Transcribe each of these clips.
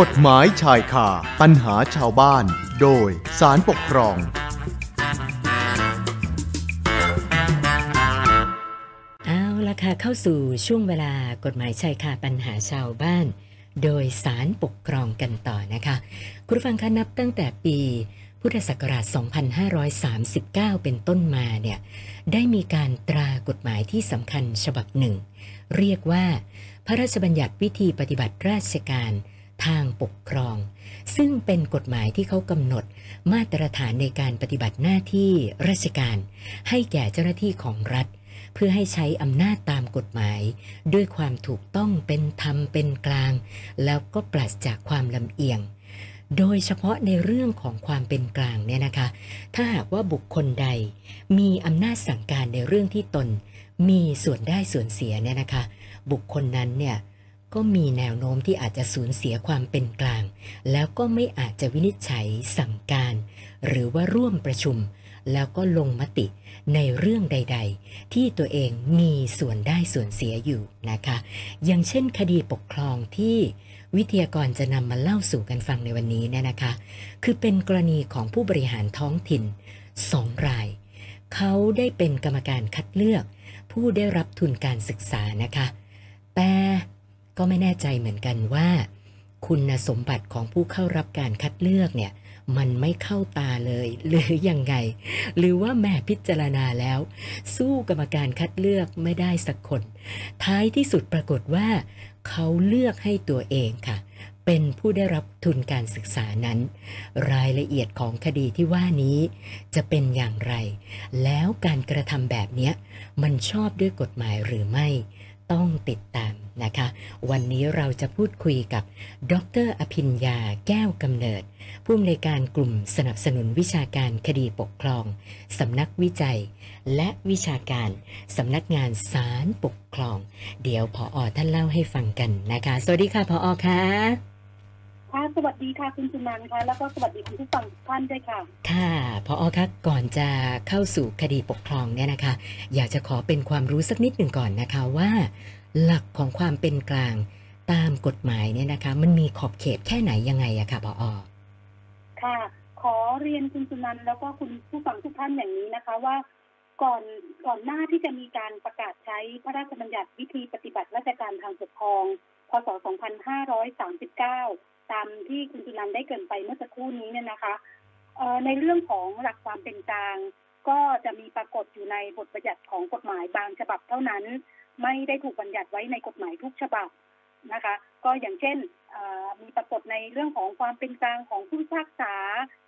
กฎหมายชายคาปัญหาชาวบ้าน โดยสารปกครอง เอาละค่ะเข้าสู่ช่วงเวลากฎหมายชายคาปัญหาชาวบ้าน โดยสารปกครองกันต่อนะคะ คุณผู้ฟังคะนับตั้งแต่ปีพุทธศักราช 2539 เป็นต้นมาเนี่ยได้มีการตรากฎหมายที่สำคัญฉบับหนึ่ง เรียกว่า พระราชบัญญัติวิธีปฏิบัติราชการ ทางปกครอง ซึ่งเป็นกฎหมายที่เขากำหนดมาตรฐานในการปฏิบัติหน้าที่ราชการ ให้แก่เจ้าหน้าที่ของรัฐ เพื่อให้ใช้อำนาจตามกฎหมาย ด้วยความถูกต้องเป็นธรรมเป็นกลาง แล้วก็ปราศจากความลำเอียง โดยเฉพาะในเรื่องของความเป็นกลางเนี่ยนะคะ ถ้าหากว่าบุคคลใด มีอำนาจสั่งการในเรื่องที่ตน มีส่วนได้ส่วนเสียเนี่ยนะคะ บุคคลนั้นเนี่ย ก็มีแนวโน้มที่อาจจะสูญเสียความเป็นกลาง แล้วก็ไม่อาจจะวินิจฉัยสั่งการ หรือว่าร่วมประชุม แล้วก็ลงมติในเรื่องใด ๆ ที่ตัวเองมีส่วนได้ส่วนเสียอยู่นะคะ อย่างเช่นคดีปกครองที่วิทยากรจะนำมาเล่าสู่กันฟังในวันนี้เนี่ยนะคะ คือเป็นกรณีของผู้บริหารท้องถิ่นสองราย เขาได้เป็นกรรมการคัดเลือก ผู้ได้รับทุนการศึกษานะคะ แต่ ก็ไม่แน่ใจเหมือนกันว่า คุณสมบัติของผู้เข้ารับการคัดเลือกเนี่ย มันไม่เข้าตาเลย หรือยังไง หรือว่าแม่พิจารณาแล้ว สู้กรรมการคัดเลือกไม่ได้สักคน ท้ายที่สุดปรากฏว่า เขาเลือกให้ตัวเองค่ะ เป็นผู้ได้รับทุนการศึกษานั้น รายละเอียดของคดีที่ว่านี้ จะเป็นอย่างไร แล้วการกระทำแบบนี้มันชอบด้วยกฎหมายหรือไม่ ต้องติดตาม นะคะ วันนี้เราจะพูดคุยกับ ดรอภิญญาแก้วกำเนิด ผู้อำนวยการกลุ่มสนับสนุนวิชาการคดีปกครองสำนักวิจัย และวิชาการสำนักงานศาลปกครอง เดี๋ยวพออท่านเล่าให้ฟังกันนะคะ สวัสดีค่ะพออค่ะค่ะสวัสดีค่ะคุณสุนันท์ค่ะแล้วก็สวัสดีคุณผู้ฟังทุกท่านด้วยค่ะ ค่ะพออคะก่อนจะเข้าสู่คดีปกครองเนี่ยนะคะ อยากจะขอเป็นความรู้สักนิดหนึ่งก่อนนะคะว่า หลักของความเป็นกลางตามกฎหมายเนี่ยนะคะ มันมีขอบเขตแค่ไหนยังไงอะค่ะพออค่ะ ขอเรียนคุณสุนันท์แล้วก็คุณผู้ฟังทุกท่านอย่างนี้นะคะว่าก่อนก่อนหน้าที่จะมีการประกาศใช้พระราชบัญญัติวิธีปฏิบัติราชการทางปกครอง พศ 2539 ตามที่คุณสุนันได้เกินไปเมื่อสักครู่นี้เนี่ยนะคะ ในเรื่องของหลักความเป็นกลาง ก็จะมีปรากฏอยู่ในบทบัญญัติของกฎหมายบางฉบับเท่านั้น ไม่ได้ถูกบัญญัติไว้ในกฎหมายทุกฉบับนะคะ ก็อย่างเช่นมีปรากฏในเรื่องของความเป็นกลางของผู้พิพากษา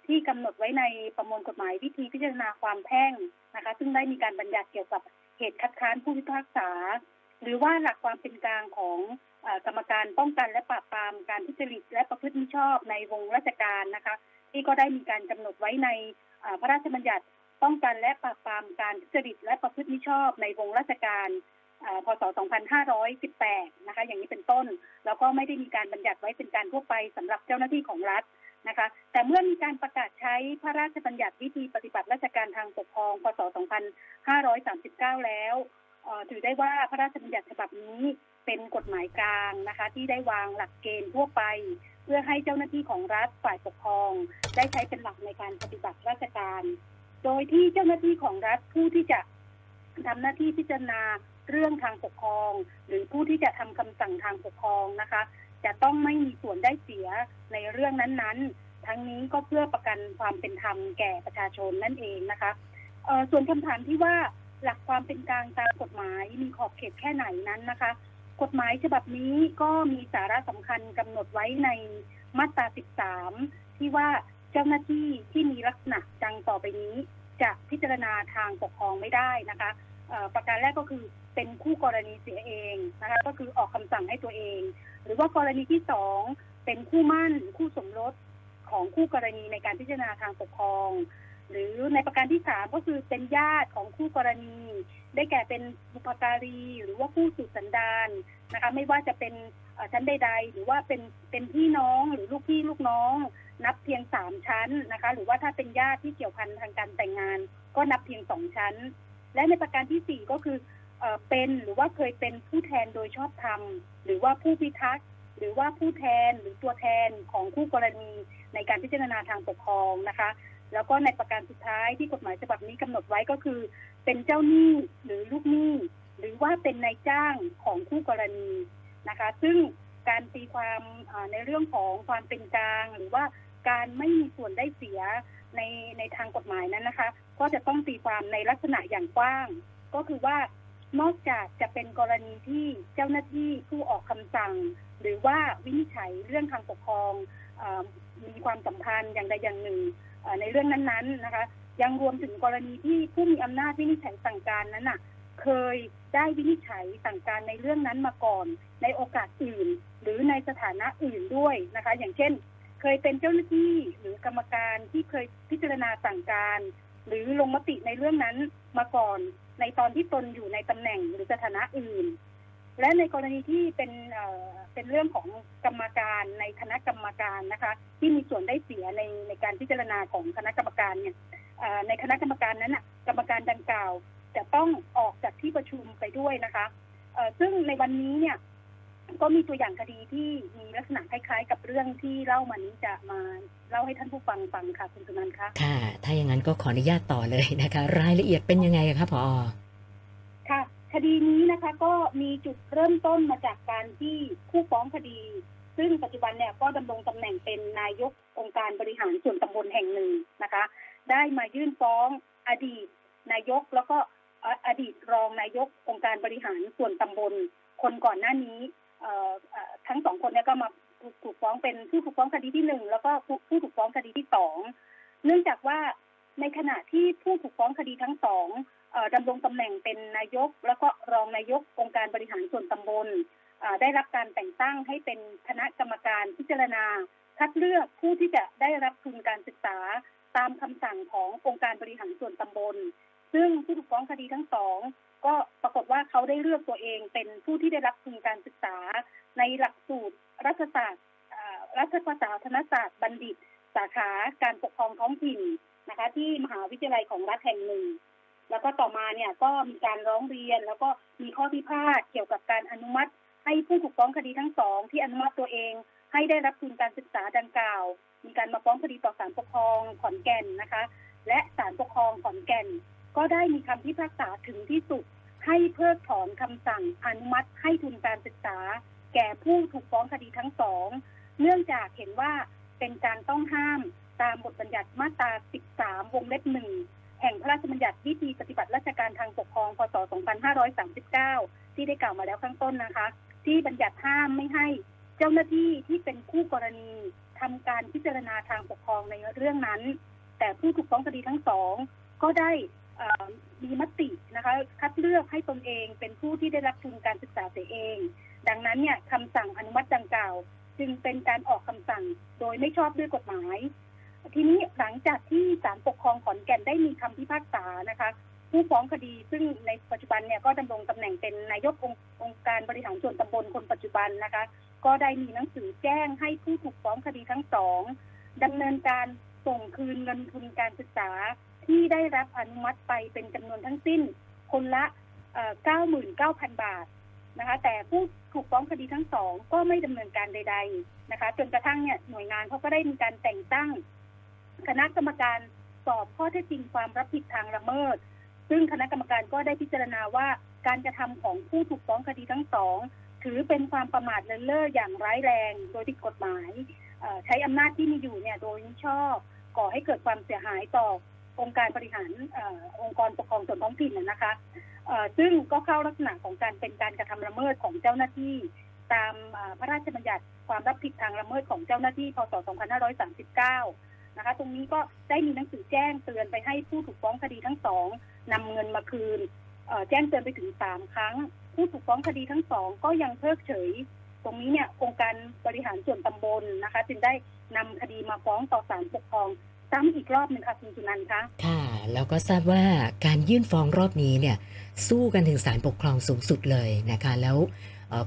ที่กำหนดไว้ในประมวลกฎหมายวิธีพิจารณาความแพ่งนะคะ ซึ่งได้มีการบัญญัติเกี่ยวกับเหตุคัดค้านผู้พิพากษา หรือว่าหลักความเป็นกลางของกรรมการป้องกันและปราบปรามการทุจริตและประพฤติมิชอบในวงราชการนะคะ ที่ก็ได้มีการกำหนดไว้ในพระราชบัญญัติป้องกันและปราบปรามการทุจริตและประพฤติมิชอบในวงราชการ พศ 2518 นะคะ อย่างนี้เป็นต้น แล้วก็ไม่ได้มีการบัญญัติไว้เป็นการทั่วไปสำหรับเจ้าหน้าที่ของรัฐนะคะ แต่เมื่อมีการประกาศใช้พระราชบัญญัติวิธีปฏิบัติราชการทางปกครอง พศ 2539 แล้วถือได้ว่าพระราชบัญญัติฉบับนี้เป็นกฎหมายกลางนะคะ ที่ได้วางหลักเกณฑ์ทั่วไป เพื่อให้เจ้าหน้าที่ของรัฐฝ่ายปกครอง ได้ใช้เป็นหลักในการปฏิบัติราชการ โดยที่เจ้าหน้าที่ของรัฐผู้ที่จะทำหน้าที่พิจารณา เรื่องทางปกครอง หรือผู้ที่จะทำคำสั่งทางปกครองนะคะ จะต้องไม่มีส่วนได้เสียในเรื่องนั้นๆ ทั้งนี้ก็เพื่อประกันความเป็นธรรมแก่ประชาชนนั่นเองนะคะส่วนคำถามที่ว่าหลักความเป็นกลางตามกฎหมายมีขอบเขตแค่ไหนนั้นนะคะ กฎหมายฉบับนี้ก็มีสาระสำคัญกำหนดไว้ในมาตรา 13 ที่ว่าเจ้าหน้าที่ที่มีลักษณะดังต่อไปนี้ จะพิจารณาทางปกครองไม่ได้นะคะ ประการแรกก็คือเป็นคู่กรณีเสียเองนะคะก็คือออกคำสั่งให้ตัวเอง หรือว่ากรณีที่สองเป็นคู่มั่นคู่สมรสของคู่กรณีในการพิจารณาทางปกครอง หรือในประการที่สามก็คือเป็นญาติของคู่กรณี ได้แก่เป็นบุพการี หรือว่าผู้สืบสันดานนะคะไม่ว่าจะเป็นชั้นใด ๆ หรือว่าเป็นเป็นพี่น้องหรือลูกพี่ลูกน้อง นับเพียงสามชั้นนะคะ หรือว่าถ้าเป็นญาติที่เกี่ยวพันทางการแต่งงาน ก็นับเพียงสองชั้น และในประการที่สี่ก็คือเป็นหรือว่าเคยเป็นผู้แทนโดยชอบธรรม หรือว่าผู้พิทักษ์หรือว่าผู้แทนหรือตัวแทนของคู่กรณีในการพิจารณาทางปกครองนะคะ แล้วก็ในประการสุดท้ายที่กฎหมายฉบับนี้กำหนดไว้ก็คือ เป็นเจ้าหนี้หรือลูกหนี้หรือว่าเป็นนายจ้างของคู่กรณีนะคะ ซึ่งการตีความในเรื่องของความเป็นกลาง หรือว่าการไม่มีส่วนได้เสียในในทางกฎหมายนั้นนะคะ ก็จะต้องตีความในลักษณะอย่างกว้าง ก็คือว่านอกจากจะเป็นกรณีที่เจ้าหน้าที่ผู้ออกคำสั่ง หรือว่าวินิจฉัยเรื่องทางปกครองมีความสัมพันธ์อย่างใดอย่างหนึ่งในเรื่องนั้นๆนะคะ ยังรวมถึงกรณีที่ผู้มีอำนาจวินิจฉัยสั่งการนั้นน่ะ เคยได้วินิจฉัยสั่งการในเรื่องนั้นมาก่อน ในโอกาสอื่น หรือในสถานะอื่นด้วยนะคะ อย่างเช่น เคยเป็นเจ้าหน้าที่หรือกรรมการที่เคยพิจารณาสั่งการ หรือลงมติในเรื่องนั้นมาก่อนในตอนที่ตนอยู่ในตำแหน่งหรือสถานะอื่น และในกรณีที่เป็นเอ่อเป็นเรื่องของกรรมการในคณะกรรมการนะคะ ที่มีส่วนได้เสียในในการพิจารณาของคณะกรรมการเนี่ยในคณะกรรมการนั้นนะกรรมการดังกล่าวจะต้องออกจากที่ประชุมไปด้วยนะคะซึ่งในวันนี้เนี่ย ก็มีตัวอย่างคดีที่มีลักษณะคล้ายๆ กับเรื่องที่เล่ามานี้จะมาเล่าให้ท่านผู้ฟังฟังค่ะคุณสุนันท์คะค่ะ ถ้าอย่างนั้นก็ขออนุญาตต่อเลยนะคะ รายละเอียดเป็นยังไงคะพอค่ะ คดีนี้นะคะก็มีจุดเริ่มต้นมาจากการที่ผู้ฟ้องคดี ซึ่งปัจจุบันเนี่ยก็ดำรงตำแหน่งเป็นนายกองค์การบริหารส่วนตำบลแห่งหนึ่งนะคะ ได้มายื่นฟ้องอดีต นายกแล้วก็อดีตรองนายกองค์การบริหารส่วนตำบลคนก่อนหน้านี้ ทั้งสองคนเนี่ยก็มาถูกฟ้องเป็นผู้ถูกฟ้องคดีที่หนึ่งแล้วก็ผู้ถูกฟ้องคดีที่สองเนื่องจากว่าในขณะที่ผู้ถูกฟ้องคดีทั้งสองดำรงตำแหน่งเป็นนายก แล้วก็รองนายกองค์การบริหารส่วนตำบลได้รับการแต่งตั้งให้เป็นคณะกรรมการพิจารณา คัดเลือกผู้ที่จะได้รับทุนการศึกษาตามคำสั่งขององค์การบริหารส่วนตำบล ซึ่งผู้ถูกฟ้องคดีทั้งสอง ก็ปรากฏว่าเขาได้เลือกตัวเองเป็นผู้ที่ได้รับทุนการศึกษา ในหลักสูตรรัฐศาสตร์รัฐศาสตร์ธนศาสตร์บัณฑิต สาขาการปกครองท้องถิ่นนะคะ ที่มหาวิทยาลัยของรัฐแห่งหนึ่ง แล้วก็ต่อมาเนี่ยก็มีการร้องเรียน แล้วก็มีข้อพิพาทเกี่ยวกับการอนุมัติ ให้ผู้ถูกฟ้องคดีทั้งสอง ที่อนุมัติตัวเอง ให้ได้รับทุนการศึกษาดังกล่าว มีการมาฟ้องคดีต่อศาลปกครองขอนแก่นนะคะ และศาลปกครองขอนแก่น ก็ได้มีคำพิพากษาถึงที่สุด ให้เพิกถอนคำสั่งอนุมัติให้ทุนการศึกษา แก่ผู้ถูกฟ้องคดีทั้งสอง เนื่องจากเห็นว่าเป็นการต้องห้ามตามบทบัญญัติมาตรา 13 วงเล็บหนึ่งแห่งพระราชบัญญัติวิธีปฏิบัติราชการทางปกครอง พศ 2539 ที่ได้กล่าวมาแล้วข้างต้นนะคะ ที่บัญญัติห้ามไม่ให้เจ้าหน้าที่ที่เป็นคู่กรณีทำการพิจารณาทางปกครองในเรื่องนั้น แต่ผู้ถูกฟ้องคดีทั้งสอง ก็ได้ มีมตินะคะคัดเลือกให้ตนเองเป็นผู้ที่ได้รับทุนการศึกษาเสียเอง ดังนั้นเนี่ยคำสั่งอนุมัติดังกล่าว จึงเป็นการออกคำสั่งโดยไม่ชอบด้วยกฎหมาย ทีนี้หลังจากที่ศาลปกครองขอนแก่นได้มีคำพิพากษานะคะผู้ฟ้องคดีซึ่งในปัจจุบันเนี่ยก็ดำรงตำแหน่งเป็นนายกององค์การบริหารส่วนตำบลคนปัจจุบันนะคะ ก็ได้มีหนังสือแจ้งให้ผู้ถูกฟ้องคดีทั้งสองดำเนินการส่งคืนเงินทุนการศึกษา ที่ได้รับอนุมัติไปเป็นจำนวนทั้งสิ้น คนละ 99,000 บาทนะคะ แต่ผู้ถูกฟ้องคดีทั้งสองก็ไม่ดำเนินการใด ๆนะคะ จนกระทั่งเนี่ยหน่วยงานเขาก็ได้มีการแต่งตั้ง คณะกรรมการสอบข้อเท็จจริงความรับผิดทางละเมิด ซึ่งคณะกรรมการก็ได้พิจารณาว่าการกระทำของผู้ถูกฟ้องคดีทั้งสองถือเป็นความประมาทเลินเล่ออย่างร้ายแรง โดยผิดกฎหมาย ใช้อำนาจที่มีอยู่เนี่ยโดยมิชอบ ก่อให้เกิดความเสียหายต่อ องค์การบริหารองค์กรปกครองส่วนท้องถิ่นนะคะซึ่งก็เข้าลักษณะของการเป็นการกระทำละเมิดของเจ้าหน้าที่ ตามพระราชบัญญัติความรับผิดทางละเมิดของเจ้าหน้าที่พศ 2539 นะคะ ตรงนี้ก็ได้มีหนังสือแจ้งเตือนไปให้ผู้ถูกฟ้องคดีทั้งสองนำเงินมาคืนแจ้งเตือนไปถึงสามครั้ง ผู้ถูกฟ้องคดีทั้งสองก็ยังเพิกเฉย ตรงนี้เนี่ยองค์การบริหารส่วนตำบลนะคะ จึงได้นำคดีมาฟ้องต่อศาลปกครอง ซ้ำอีกรอบหนึ่งค่ะคุณสุนันท์คะค่ะ แล้วก็ทราบว่าการยื่นฟ้องรอบนี้เนี่ย สู้กันถึงศาลปกครองสูงสุดเลยนะคะ แล้ว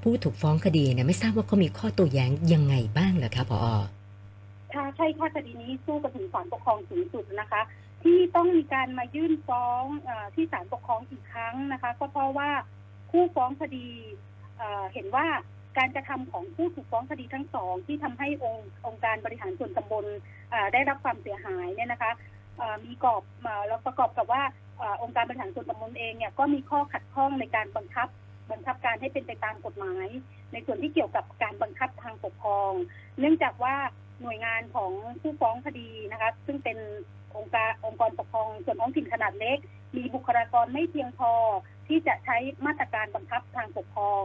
ผู้ถูกฟ้องคดีเนี่ยไม่ทราบว่าเขามีข้อตัวแย้งยังไงบ้างเหรอคะพอค่ะใช่ค่ะคดีนี้สู้กันถึงศาลปกครองสูงสุดนะคะ ที่ต้องมีการมายื่นฟ้องอที่ศาลปกครองอีกครั้งนะคะ ก็เพราะว่าผู้ฟ้องคดีเห็นว่า การกระทำของผู้ถูกฟ้องคดีทั้งสอง ที่ทำให้องค์องค์การบริหารส่วนตำบลได้รับความเสียหายเนี่ยนะคะมีกรอบแล้วประกอบกับว่าองค์การบริหารส่วนตำบลเองเนี่ยก็มีข้อขัดข้องในการบังคับบังคับการให้เป็นไปตามกฎหมาย ในส่วนที่เกี่ยวกับการบังคับทางปกครอง เนื่องจากว่าหน่วยงานของผู้ฟ้องคดีนะคะซึ่งเป็นองค์การองค์กรปกครองส่วนท้องถิ่นขนาดเล็ก มีบุคลากรไม่เพียงพอที่จะใช้มาตรการบังคับทางปกครอง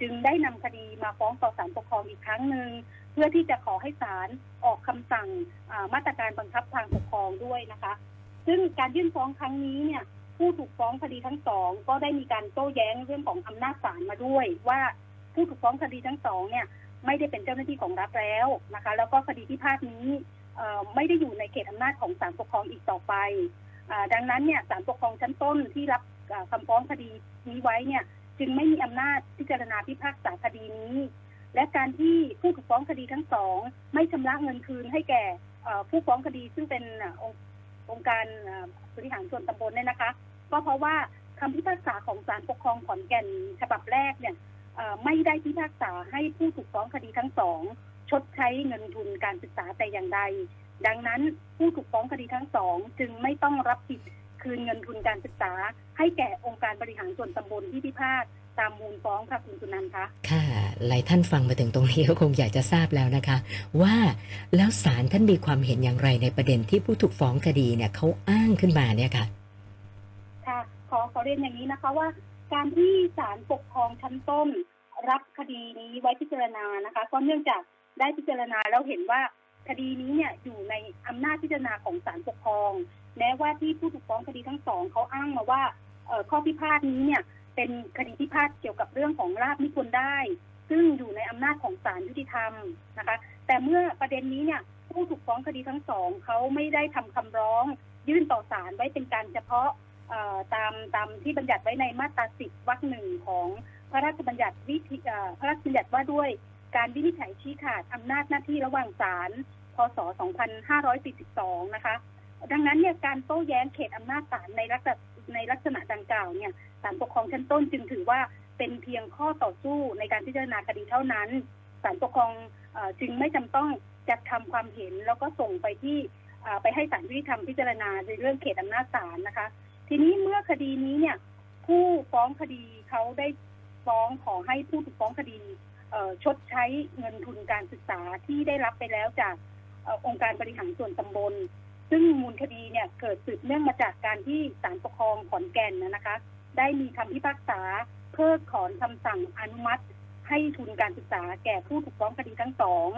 จึงได้นำคดีมาฟ้องต่อศาลปกครองอีกครั้งหนึ่งเพื่อที่จะขอให้ศาลออกคำสั่งมาตรการบังคับทางปกครองด้วยนะคะ ซึ่งการยื่นฟ้องครั้งนี้เนี่ย ผู้ถูกฟ้องคดีทั้งสอง ก็ได้มีการโต้แย้งเรื่องของอำนาจศาลมาด้วย ว่าผู้ถูกฟ้องคดีทั้งสองเนี่ย ไม่ได้เป็นเจ้าหน้าที่ของรัฐแล้วนะคะ แล้วก็คดีที่พาดนี้ไม่ได้อยู่ในเขตอำนาจของศาลปกครองอีกต่อไปดังนั้นเนี่ยศาลปกครองชั้นต้นที่รับคำฟ้องคดีนี้ไว้เนี่ย จึงไม่มีอำนาจพิจารณาพิพากษาคดีนี้ และการที่ผู้ถูกฟ้องคดีทั้งสอง ไม่ชำระเงินคืนให้แก่ผู้ฟ้องคดีซึ่งเป็นองค์การบริหารส่วนตำบลเนี่ยนะคะ ก็เพราะว่าคำพิพากษาของศาลปกครองขอนแก่นฉบับแรกเนี่ยไม่ได้พิพากษาให้ผู้ถูกฟ้องคดีทั้งสอง ชดใช้เงินทุนการศึกษาแต่อย่างใด ดังนั้นผู้ถูกฟ้องคดีทั้งสอง จึงไม่ต้องรับผิด คืนเงินทุนการศึกษา ให้แก่องค์การบริหารส่วนตำบลที่พิพาทตามมูลฟ้องค่ะคุณสุนันท์คะค่ะหลายท่านฟังมาถึงตรงนี้ก็คงอยากจะทราบแล้วนะคะ ว่าแล้วศาลท่านมีความเห็นอย่างไรในประเด็นที่ผู้ถูกฟ้องคดีเนี่ยเขาอ้างขึ้นมาเนี่ยค่ะค่ะขอขอเรียนอย่างนี้นะคะว่า การที่ศาลปกครองชั้นต้น รับคดีนี้ไว้พิจารณานะคะ ก็เนื่องจากได้พิจารณาแล้วเห็นว่าคดีนี้เนี่ยอยู่ในอำนาจพิจารณาของศาลปกครอง แม้ว่าที่ผู้ถูกฟ้องคดีทั้งสองเขาอ้างมาว่าข้อพิพาทนี้เนี่ยเป็นคดีพิพาทเกี่ยวกับเรื่องของลาบมิควรได้ ซึ่งอยู่ในอำนาจของศาลยุติธรรมนะคะ แต่เมื่อประเด็นนี้เนี่ยผู้ถูกฟ้องคดีทั้งสองเขาไม่ได้ทำคำร้อง ยื่นต่อศาลไว้เป็นการเฉพาะตามตามที่บัญญัติไว้ในมาตราสิบวรรคหนึ่งของพระราชบัญญัติวิธีพระราชบัญญัติว่าด้วยการวินิจฉัยชี้ขาดอำนาจหน้าที่ระหว่างศาลพศ 2542 นะคะ ดังนั้นเนี่ยการโต้แย้งเขตอำนาจศาลในลักษณะในลักษณะดังกล่าวเนี่ยศาลปกครองชั้นต้นจึงถือว่าเป็นเพียงข้อต่อสู้ในการพิจารณาคดีเท่านั้นศาลปกครองจึงไม่จำต้องจัดทำความเห็นแล้วก็ส่งไปที่ไปให้ศาลยุติธรรมพิจารณาในเรื่องเขตอำนาจศาลนะคะ ทีนี้เมื่อคดีนี้เนี่ยผู้ฟ้องคดีเขาได้ฟ้องขอให้ผู้ถูกฟ้องคดีชดใช้เงินทุนการศึกษาที่ได้รับไปแล้วจากองค์การบริหารส่วนตำบล ซึ่งมูลคดีเนี่ยเกิดสืบเนื่องมาจากการที่ศาลปกครองขอนแก่นนะคะ ได้มีคำพิพากษาเพิกถอนคำสั่งอนุมัติ ให้ทุนการศึกษาแก่ผู้ถูกฟ้องคดีทั้งสอง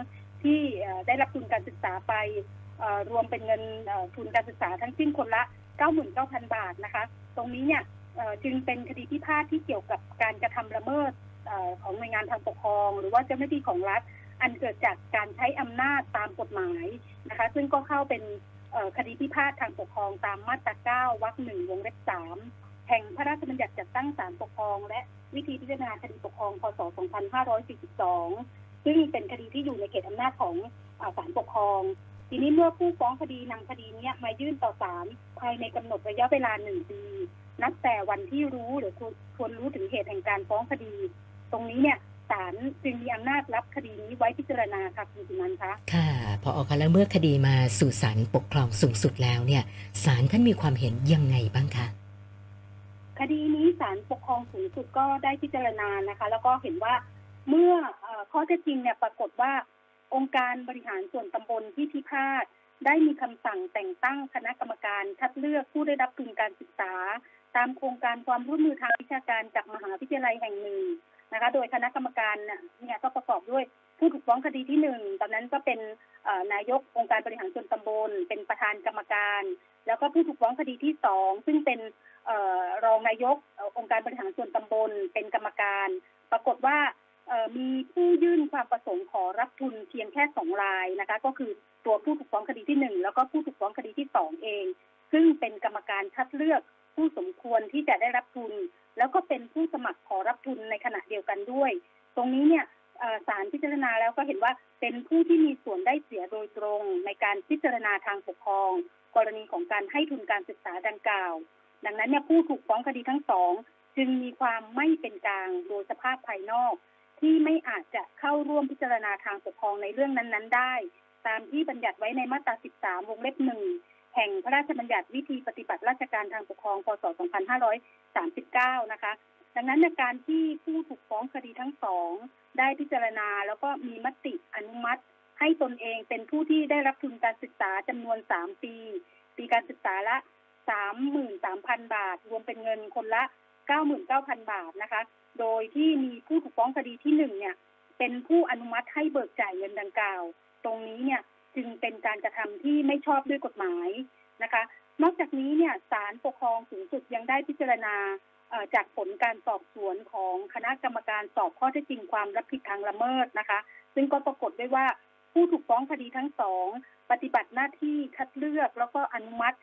ที่ได้รับทุนการศึกษาไปรวมเป็นเงินทุนการศึกษาทั้งสิ้นคนละ 99,000 บาทนะคะ ตรงนี้เนี่ยจึงเป็นคดีพิพาทที่เกี่ยวกับการกระทำละเมิดของหน่วยงานทางปกครอง หรือว่าเจ้าหน้าที่ของรัฐ อันเกิดจากการใช้อำนาจตามกฎหมายนะคะ ซึ่งก็เข้าเป็น คดีพิพาททางปกครองตามมาตรา9วรรคหนึ่งวงเล็บสามแห่งพระราชบัญญัติจัดตั้งศาลปกครอง และวิธีพิจารณาคดีปกครอง พศ 2542 ซึ่งเป็นคดีที่อยู่ในเขตอำนาจของศาลปกครอง ทีนี้เมื่อผู้ฟ้องคดีนำคดีนี้มายื่นต่อศาลภายในกำหนดระยะเวลาหนึ่งปี นับแต่วันที่รู้หรือควรรู้ถึงเหตุแห่งการฟ้องคดี ตรงนี้เนี่ย ศาลจึงมีอำนาจรับคดีนี้ไว้พิจารณาค่ะคุณสุนันท์คะค่ะพอออกคะแล้วเมื่อคดีมาสู่ศาลปกครองสูงสุดแล้วเนี่ยศาลท่านมีความเห็นยังไงบ้างคะคดีนี้ศาลปกครองสูงสุดก็ได้พิจารณานะคะ แล้วก็เห็นว่าเมื่อข้อเท็จจริงเนี่ยปรากฏว่า องค์การบริหารส่วนตำบลที่พิพาทได้มีคำสั่งแต่งตั้งคณะกรรมการคัดเลือกผู้ได้รับทุนการศึกษา ตามโครงการความร่วมมือทางวิชาการจากมหาวิทยาลัยแห่งหนึ่ง นะคะ โดยคณะกรรมการเนี่ยก็ประกอบด้วยผู้ถูกฟ้องคดีที่หนึ่งตอนนั้นก็เป็นนายกองค์การบริหารส่วนตำบล เป็นประธานกรรมการ แล้วก็ผู้ถูกฟ้องคดีที่สองซึ่งเป็นรองนายกองค์การบริหารส่วนตำบล เป็นกรรมการ ปรากฏว่ามีผู้ยื่นความประสงค์ขอรับทุนเพียงแค่สองรายนะคะ ก็คือตัวผู้ถูกฟ้องคดีที่หนึ่งแล้วก็ผู้ถูกฟ้องคดีที่สองเอง ซึ่งเป็นกรรมการคัดเลือก ผู้สมควรที่จะได้รับทุน แล้วก็เป็นผู้สมัครขอรับทุนในขณะเดียวกันด้วย ตรงนี้เนี่ยศาลพิจารณาแล้วก็เห็นว่าเป็นผู้ที่มีส่วนได้เสียโดยตรงในการพิจารณาทางปกครอง กรณีของการให้ทุนการศึกษาดังกล่าว ดังนั้นเนี่ยผู้ถูกฟ้องคดีทั้งสอง จึงมีความไม่เป็นกลางโดยสภาพภายนอก ที่ที่ไม่อาจจะเข้าร่วมพิจารณาทางปกครองในเรื่องนั้น ๆ ได้ ตามที่บัญญัติไว้ในมาตรา 13 วงเล็บหนึ่ง แห่งพระราชบัญญัติวิธีปฏิบัติราชการทางปกครอง พศ 2539 นะคะ ดังนั้นในการที่ผู้ถูกฟ้องคดีทั้งสอง ได้พิจารณาแล้วก็มีมติอนุมัติ ให้ตนเองเป็นผู้ที่ได้รับทุนการศึกษาจำนวน 3 ปี ปีการศึกษาละ 33,000 บาท รวมเป็นเงินคนละ 99,000 บาทนะคะ โดยที่มีผู้ถูกฟ้องคดีที่หนึ่งเนี่ย เป็นผู้อนุมัติให้เบิกจ่ายเงินดังกล่าว ตรงนี้เนี่ย จึงเป็นการกระทำที่ไม่ชอบด้วยกฎหมายนะคะ นอกจากนี้เนี่ยศาลปกครองสูงสุดยังได้พิจารณาจากผลการสอบสวนของคณะกรรมการสอบข้อเท็จจริงความรับผิดทางละเมิดนะคะ ซึ่งก็ปรากฏได้ว่าผู้ถูกฟ้องคดีทั้งสองปฏิบัติหน้าที่คัดเลือกแล้วก็อนุมัติ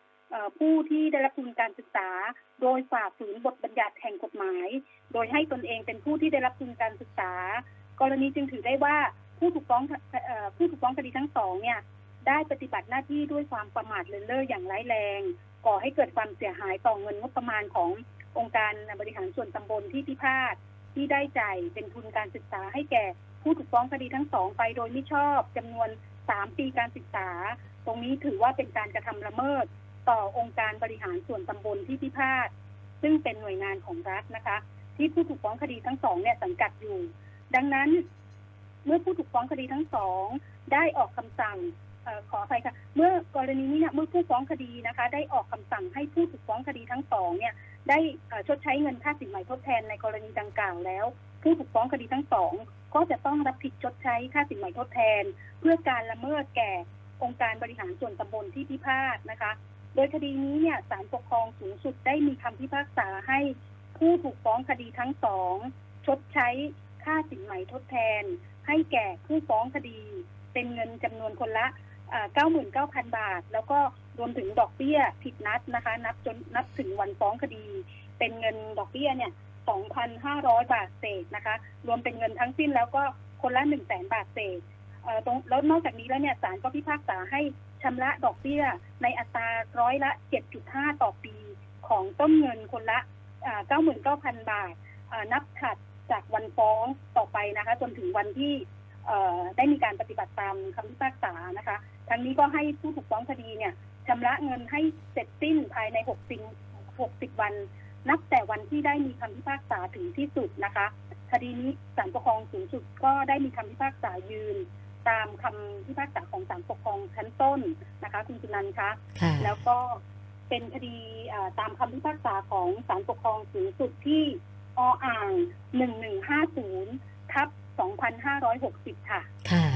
ผู้ที่ได้รับทุนการศึกษา โดยฝ่าฝืนบทบัญญัติแห่งกฎหมาย โดยให้ตนเองเป็นผู้ที่ได้รับทุนการศึกษา กรณีจึงถือได้ว่า ผู้ถูกฟ้องผู้ถูกฟ้องคดีทั้งสองเนี่ยได้ปฏิบัติหน้าที่ด้วยความประมาทเลินเล่ออย่างร้ายแรง ก่อให้เกิดความเสียหายต่อเงินงบประมาณขององค์การบริหารส่วนตำบลที่พิพาทที่ได้จ่ายเป็นทุนการศึกษาให้แก่ผู้ถูกฟ้องคดีทั้งสองไปโดยไม่ชอบจำนวนสามปีการศึกษา ตรงนี้ถือว่าเป็นการกระทำละเมิด ต่อองค์การบริหารส่วนตำบลที่พิพาทซึ่งเป็นหน่วยงานของรัฐนะคะ ที่ผู้ถูกฟ้องคดีทั้งสองเนี่ยสังกัดอยู่ ดังนั้น เมื่อผู้ถูกฟ้องคดีทั้งสองได้ออกคำสั่งขออภัยค่ะ เมื่อกรณีนี้เนี่ยเมื่อผู้ฟ้องคดีนะคะ ได้ออกคำสั่งให้ผู้ถูกฟ้องคดีทั้งสองเนี่ยได้ชดใช้เงินค่าสินใหม่ทดแทนในกรณีดังกล่าวแล้ว ผู้ถูกฟ้องคดีทั้งสองก็จะต้องรับผิดชดใช้ค่าสินใหม่ทดแทน เพื่อการละเมิดแก่องค์การบริหารส่วนตำบลที่พิพาทนะคะ โดยคดีนี้เนี่ยศาลปกครองสูงสุดได้มีคำพิพากษาให้ผู้ถูกฟ้องคดีทั้งสองชดใช้ค่าสินใหม่ทดแทน ให้แก่ผู้ฟ้องคดี เป็นเงินจำนวนคนละ 99,000 บาท แล้วก็รวมถึงดอกเบี้ยผิดนัดนะคะ นับจนนับถึงวันฟ้องคดี เป็นเงินดอกเบี้ยเนี่ย 2,500 บาทเศษนะคะ รวมเป็นเงินทั้งสิ้นแล้วก็คนละ1 0 0 0 0แบาทเศษตรงแล้วนอกจากนี้แล้วเนี่ยศาลก็พิพากษาให้ชำระดอกเบี้ยในอัตราร้อยละ 7.5 ต่อปี ของต้นเงินคนละ 99,000 บาทนับถัด จากวันฟ้องต่อไปนะคะ จนถึงวันที่ได้มีการปฏิบัติตามคำพิพากษานะคะ ทั้งนี้ก็ให้ผู้ถูกฟ้องคดีเนี่ยชำระเงินให้เสร็จสิ้นภายใน 60 60 วัน นับแต่วันที่ได้มีคำพิพากษาถึงที่สุดนะคะ คดีนี้ศาลปกครองสูงสุดก็ได้มีคำพิพากษายืน ตามคำพิพากษาของศาลปกครองชั้นต้นนะคะ คุณจุนันคะแล้วก็เป็นคดีตามคำพิพากษาของศาลปกครองสูงสุดที่ ออ่าง1150ทับ2560ค่ะ ค่ะ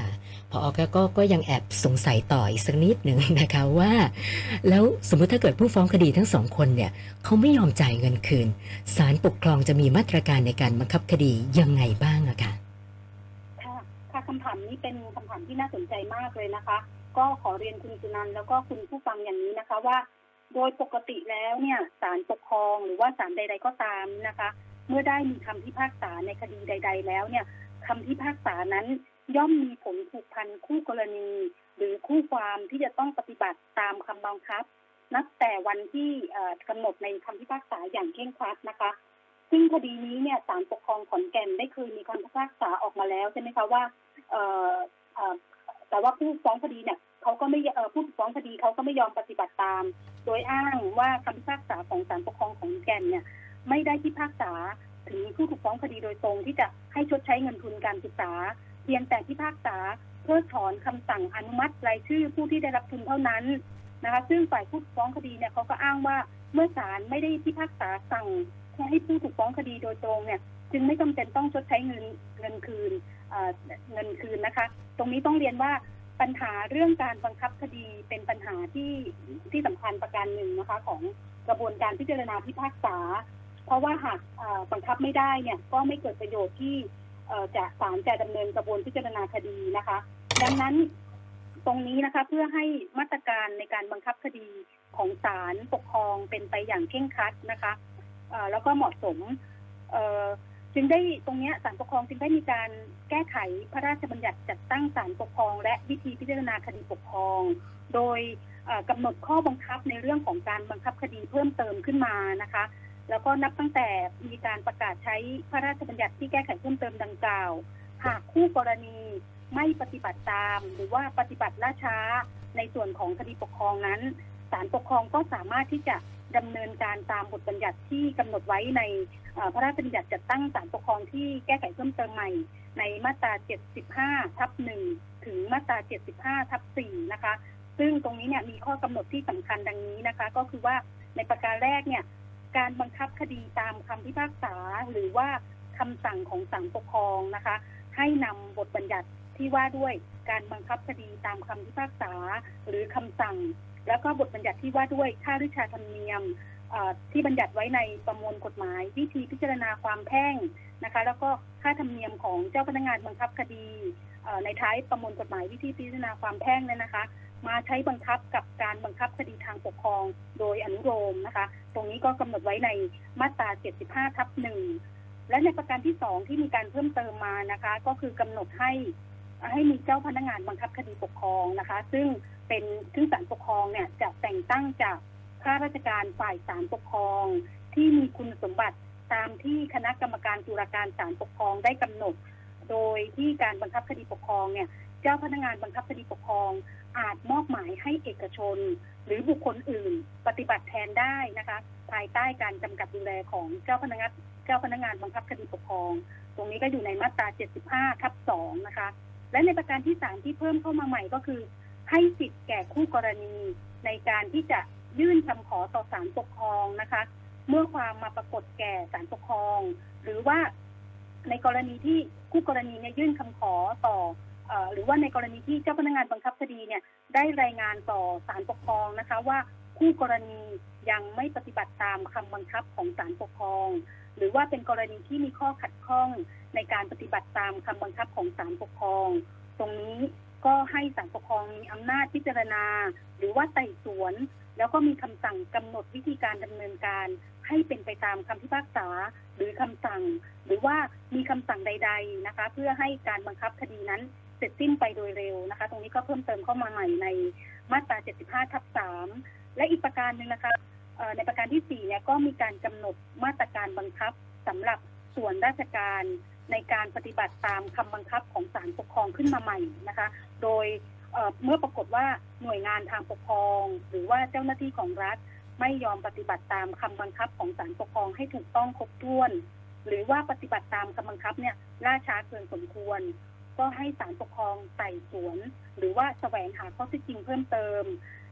พอก็ก็ก็ยังแอบสงสัยต่ออีกสักนิดหนึ่งนะคะว่า แล้วสมมติถ้าเกิดผู้ฟ้องคดีทั้งสองคนเนี่ยเขาไม่ยอมจ่ายเงินคืนศาลปกครองจะมีมาตรการในการบังคับคดียังไงบ้างอะคะค่ะค่ะคำถามนี้เป็นคำถามที่น่าสนใจมากเลยนะคะ ก็ขอเรียนคุณจุนันแล้วก็คุณผู้ฟังอย่างนี้นะคะว่า โดยปกติแล้วเนี่ยศาลปกครองหรือว่าศาลใด ๆก็ตามนะคะ เมื่อได้มีคำพิพากษาในคดีใด ๆ แล้วเนี่ยคำพิพากษานั้นย่อมมีผลผูกพันคู่กรณี หรือคู่ความที่จะต้องปฏิบัติตามคำบังคับ นับแต่วันที่กำหนดในคำพิพากษาอย่างเคร่งครัดนะคะ ซึ่งคดีนี้เนี่ยศาลปกครองขอนแก่นได้เคยมีคำพิพากษาออกมาแล้วใช่ไหมคะว่าแต่ว่าผู้ฟ้องคดีเนี่ยเขาก็ไม่ผู้ฟ้องคดีเขาก็ไม่ยอมปฏิบัติตาม โดยอ้างว่าคำพิพากษาของศาลปกครองของแก่นเนี่ย ไม่ได้พิพากษา ถึงผู้ถูกฟ้องคดีโดยตรง ที่จะให้ชดใช้เงินทุนการศึกษา เพียงแต่พิพากษาเพื่อถอนคำสั่งอนุมัติรายชื่อผู้ที่ได้รับทุนเท่านั้นนะคะซึ่งฝ่ายผู้ถูกฟ้องคดีเนี่ยเขาก็อ้างว่าเมื่อศาลไม่ได้พิพากษาสั่งให้ผู้ถูกฟ้องคดีโดยตรงเนี่ย จึงไม่จำเป็นต้องชดใช้เงินเงินคืนเงินคืนนะคะ ตรงนี้ต้องเรียนว่าปัญหาเรื่องการบังคับคดีเป็นปัญหาที่ที่สำคัญประการหนึ่งนะคะ ของกระบวนการพิจารณาพิพากษา เพราะว่าหากบังคับไม่ได้เนี่ยก็ไม่เกิดประโยชน์ที่จะศาลจะดำเนินกระบวนพิจารณาคดีนะคะ ดังนั้นตรงนี้นะคะเพื่อให้มาตรการในการบังคับคดีของศาลปกครองเป็นไปอย่างเคร่งครัดนะคะแล้วก็เหมาะสมจึงได้ตรงนี้ศาลปกครองจึงได้มีการแก้ไขพระราชบัญญัติจัดตั้งศาลปกครอง และวิธีพิจารณาคดีปกครอง โดยกำหนดข้อบังคับในเรื่องของการบังคับคดีเพิ่มเติมขึ้นมานะคะ แล้วก็นับตั้งแต่มีการประกาศใช้พระราชบัญญัติที่แก้ไขเพิ่มเติมดังกล่าว หากคู่กรณีไม่ปฏิบัติตาม หรือว่าปฏิบัติล่าช้าในส่วนของคดีปกครองนั้นศาลปกครองก็สามารถที่จะดำเนินการตามบทบัญญัติที่กำหนดไว้ในพระราชบัญญัติจัดตั้งศาลปกครองที่แก้ไขเพิ่มเติมใหม่ ในมาตรา 75 ทับ 1 ถึงมาตรา 75 ทับ 4 นะคะ ซึ่งตรงนี้เนี่ยมีข้อกำหนดที่สำคัญดังนี้นะคะ ก็คือว่าในประการแรกเนี่ย การบังคับคดีตามคำพิพากษาหรือว่าคำสั่งของศาลปกครองนะคะ ให้นำบทบัญญัติที่ว่าด้วยการบังคับคดีตามคำพิพากษาหรือคำสั่ง แล้วก็บทบัญญัติที่ว่าด้วยค่าริชาธรรมเนียมที่บัญญัติไว้ในประมวลกฎหมาย วิธีพิจารณาความแพ่งนะคะ แล้วก็ค่าธรรมเนียมของเจ้าพนักงานบังคับคดีในท้ายประมวลกฎหมายวิธีพิจารณาความแพ่งเนี่ยนะคะ มาใช้บังคับกับการบังคับคดีทางปกครองโดยอนุโลมนะคะ ตรงนี้ก็กำหนดไว้ในมาตรา 75 ทับหนึ่งและในประการที่สองที่มีการเพิ่มเติมมานะคะ ก็คือกำหนดให้ให้มีเจ้าพนักงานบังคับคดีปกครองนะคะ ซึ่งเป็นซึ่งศาลปกครองเนี่ยจะแต่งตั้งจากข้าราชการฝ่ายศาลปกครอง ที่มีคุณสมบัติตามที่คณะกรรมการตุลาการศาลปกครองได้กำหนด โดยที่การบังคับคดีปกครองเนี่ย เจ้าพนักงานบังคับคดีปกครอง อาจมอบหมายให้เอกชน หรือบุคคลอื่น ปฏิบัติแทนได้นะคะ ภายใต้การกำกับดูแลของเจ้าพนักงานเจ้าพนักงานบังคับคดีปกครอง ตรงนี้ก็อยู่ในมาตรา 75 ทับ 2 นะคะ และในประการที่ 3 ที่เพิ่มเข้ามาใหม่ก็คือ ให้สิทธิ์แก่คู่กรณีในการที่จะยื่นคำขอต่อศาลปกครองนะคะ เมื่อความมาปรากฏแก่ศาลปกครอง หรือว่าในกรณีที่คู่กรณีเนี่ยยื่นคำขอต่อเอ่อ หรือว่าในกรณีที่เจ้าพนักงานบังคับคดีเนี่ยได้รายงานต่อศาลปกครองนะคะว่าคู่กรณียังไม่ปฏิบัติตามคำบังคับของศาลปกครอง หรือว่าเป็นกรณีที่มีข้อขัดข้องในการปฏิบัติตามคำบังคับของศาลปกครอง ตรงนี้ก็ให้ศาลปกครองมีอำนาจพิจารณา หรือว่าไต่สวน แล้วก็มีคำสั่งกำหนดวิธีการดำเนินการ ให้เป็นไปตามคำพิพากษาหรือคำสั่ง หรือว่ามีคำสั่งใด ๆนะคะ เพื่อให้การบังคับคดีนั้น เสร็จสิ้นไปโดยเร็วนะคะ ตรงนี้ก็เพิ่มเติมเข้ามาใหม่ในมาตรา 75 ทับ 3 และอีกประการหนึ่งนะคะในประการที่ 4 เนี่ยก็มีการกำหนดมาตรการบังคับสำหรับส่วนราชการในการปฏิบัติตามคำบังคับของศาลปกครองขึ้นมาใหม่นะคะ โดยเมื่อปรากฏว่าหน่วยงานทางปกครอง หรือว่าเจ้าหน้าที่ของรัฐ ไม่ยอมปฏิบัติตามคำบังคับของศาลปกครองให้ถูกต้องครบถ้วน หรือว่าปฏิบัติตามคำบังคับเนี่ยล่าช้าเกินสมควร ก็ให้ศาลปกครองไต่สวน หรือว่าแสวงหาข้อเท็จจริงเพิ่มเติม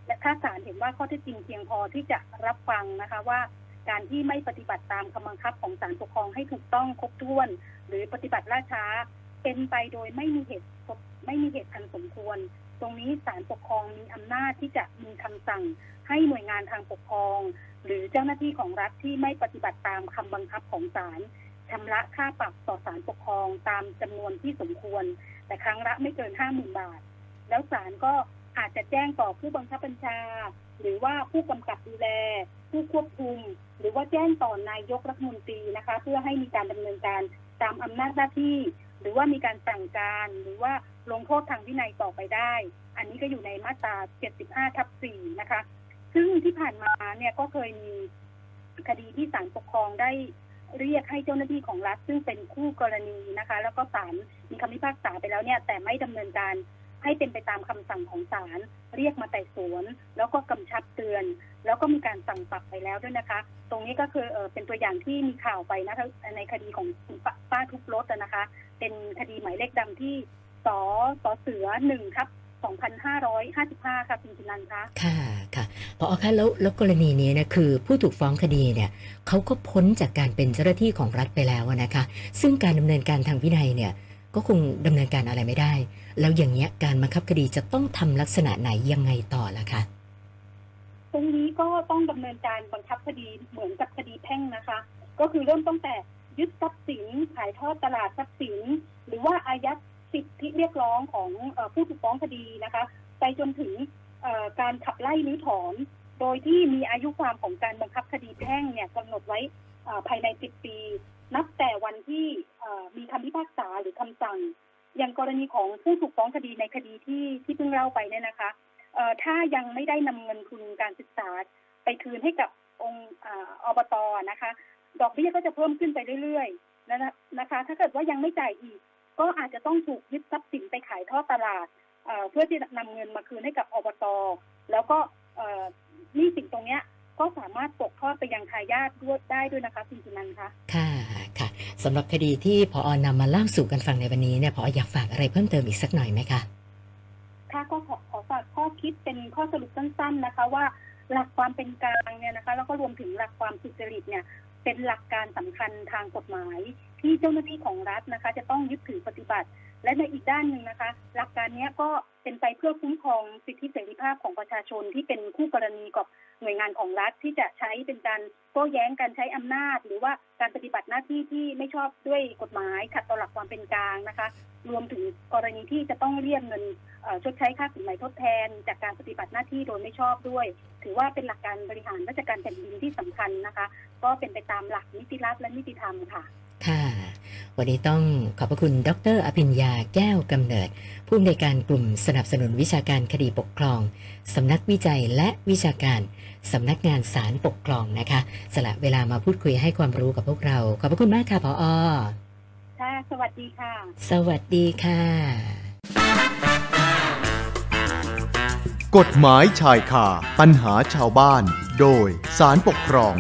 และถ้าศาลเห็นว่าข้อเท็จจริงเพียงพอที่จะรับฟังนะคะว่า การที่ไม่ปฏิบัติตามคำบังคับของศาลปกครองให้ถูกต้องครบถ้วน หรือปฏิบัติล่าช้า เป็นไปโดยไม่มีเหตุไม่มีเหตุอันสมควร ตรงนี้ศาลปกครองมีอำนาจที่จะมีคำสั่งให้หน่วยงานทางปกครอง หรือเจ้าหน้าที่ของรัฐที่ไม่ปฏิบัติตามคำบังคับของศาล ชำระค่าปรับต่อศาลปกครองตามจำนวนที่สมควร แต่ครั้งละไม่เกินห้าหมื่นบาท แล้วศาลก็อาจจะแจ้งต่อผู้บังคับบัญชา หรือว่าผู้กำกับดูแล ผู้ควบคุม หรือว่าแจ้งต่อนายกรัฐมนตรีนะคะ เพื่อให้มีการดำเนินการตามอำนาจหน้าที่ หรือว่ามีการสั่งการ หรือว่าลงโทษทางวินัยต่อไปได้ อันนี้ก็อยู่ในมาตรา 75 ทับ 4 นะคะ ซึ่งที่ผ่านมาเนี่ยก็เคยมีคดีที่ศาลปกครองได้ เรียกให้เจ้าหน้าที่ของรัฐ ซึ่งเป็นคู่กรณีนะคะ แล้วก็ศาลมีคำพิพากษาไปแล้วเนี่ย แต่ไม่ดำเนินการให้เป็นไปตามคำสั่งของศาลเรียกมาไต่สวน แล้วก็กำชับเตือน แล้วก็มีการสั่งปรับไปแล้วด้วยนะคะ ตรงนี้ก็คือเออเป็นตัวอย่างที่มีข่าวไปนะคะในคดีของป้าป้าทุบรถนะคะ เป็นคดีหมายเลขดำที่สอสเสือหนึ่งทับ2,555ค่ะคุณจินันคะค่ะค่ะ พอคะแล้วแล้วกรณีนี้นะคือผู้ถูกฟ้องคดีเนี่ยเขาก็พ้นจากการเป็นเจ้าหน้าที่ของรัฐไปแล้วนะคะ ซึ่งการดำเนินการทางวินัยเนี่ยก็คงดำเนินการอะไรไม่ได้ แล้วอย่างเงี้ยการบังคับคดีจะต้องทำลักษณะไหนยังไงต่อล่ะคะตรงนี้ก็ต้องดำเนินการบังคับคดีเหมือนกับคดีแพ่งนะคะ ก็คือเริ่มตั้งแต่ยึดทรัพย์สินขายทอดตลาดทรัพย์สิน หรือว่าอายัดสิทธิเรียกร้องของผู้ถูกฟ้องคดีนะคะ ไปจนถึง การขับไล่หรือถอน โดยที่มีอายุความของการบังคับคดีแพ่งเนี่ยกำหนดไว้ภายใน 10 ปี นับแต่วันที่มีคำพิพากษาหรือคำสั่ง อย่างกรณีของผู้ถูกฟ้องคดีในคดีที่ที่เพิ่งเล่าไปเนี่ยนะคะถ้ายังไม่ได้นำเงินทุนการศึกษาไปคืนให้กับองค์อบตนะคะ ดอกเบี้ยก็จะเพิ่มขึ้นไปเรื่อยๆนะนะคะ ถ้าเกิดว่ายังไม่จ่ายอีก ก็อาจจะต้องถูกยึดทรัพย์สินไปขายทอดตลาด เอ่อเพื่อที่จะนำเงินมาคืนให้กับอบตแล้วก็เอ่อหนี้สินตรงเนี้ยก็สามารถตกทอดไปยังทายาทด้วยได้ด้วยนะคะคุณสุนันท์คะค่ะค่ะสำหรับคดีที่พออนำมาเล่าสู่กันฟังในวันนี้เนี่ยพออยากฝากอะไรเพิ่มเติมอีกสักหน่อยไหมคะค่ะก็ขอขอฝากข้อคิดเป็นข้อสรุปสั้น ๆนะคะ ว่าหลักความเป็นกลางเนี่ยนะคะ แล้วก็รวมถึงหลักความสุจริตเนี่ย เป็นหลักการสำคัญทางกฎหมาย ที่เจ้าหน้าที่ของรัฐนะคะ จะต้องยึดถือปฏิบัติ และในอีกด้านหนึ่งนะคะ หลักการนี้ก็เป็นไปเพื่อคุ้มครองสิทธิเสรีภาพของประชาชนที่เป็นคู่กรณีกับหน่วยงานของรัฐที่จะใช้เป็นการโต้แย้งการใช้อำนาจ หรือว่าการปฏิบัติหน้าที่ที่ไม่ชอบด้วยกฎหมายขัดต่อหลักความเป็นกลางนะคะ รวมถึงกรณีที่จะต้องเรียกเงินชดใช้ค่าสินไหมทดแทน จากการปฏิบัติหน้าที่โดยไม่ชอบด้วย ถือว่าเป็นหลักการบริหารราชการแผ่นดินที่สำคัญนะคะ ก็เป็นไปตามหลักนิติรัฐและนิติธรรมค่ะ ค่ะ วันนี้ต้องขอบพระคุณ ดร อภิญญาแก้วกำเนิด ผู้อำนวยการกลุ่มสนับสนุนวิชาการคดีปกครอง สำนักวิจัยและวิชาการ สำนักงานศาลปกครองนะคะ สละเวลามาพูดคุยให้ความรู้กับพวกเรา ขอบพระคุณมากค่ะพออค่ะ สวัสดีค่ะ สวัสดีค่ะ กฎหมายชายคาปัญหาชาวบ้าน โดยสารปกครอง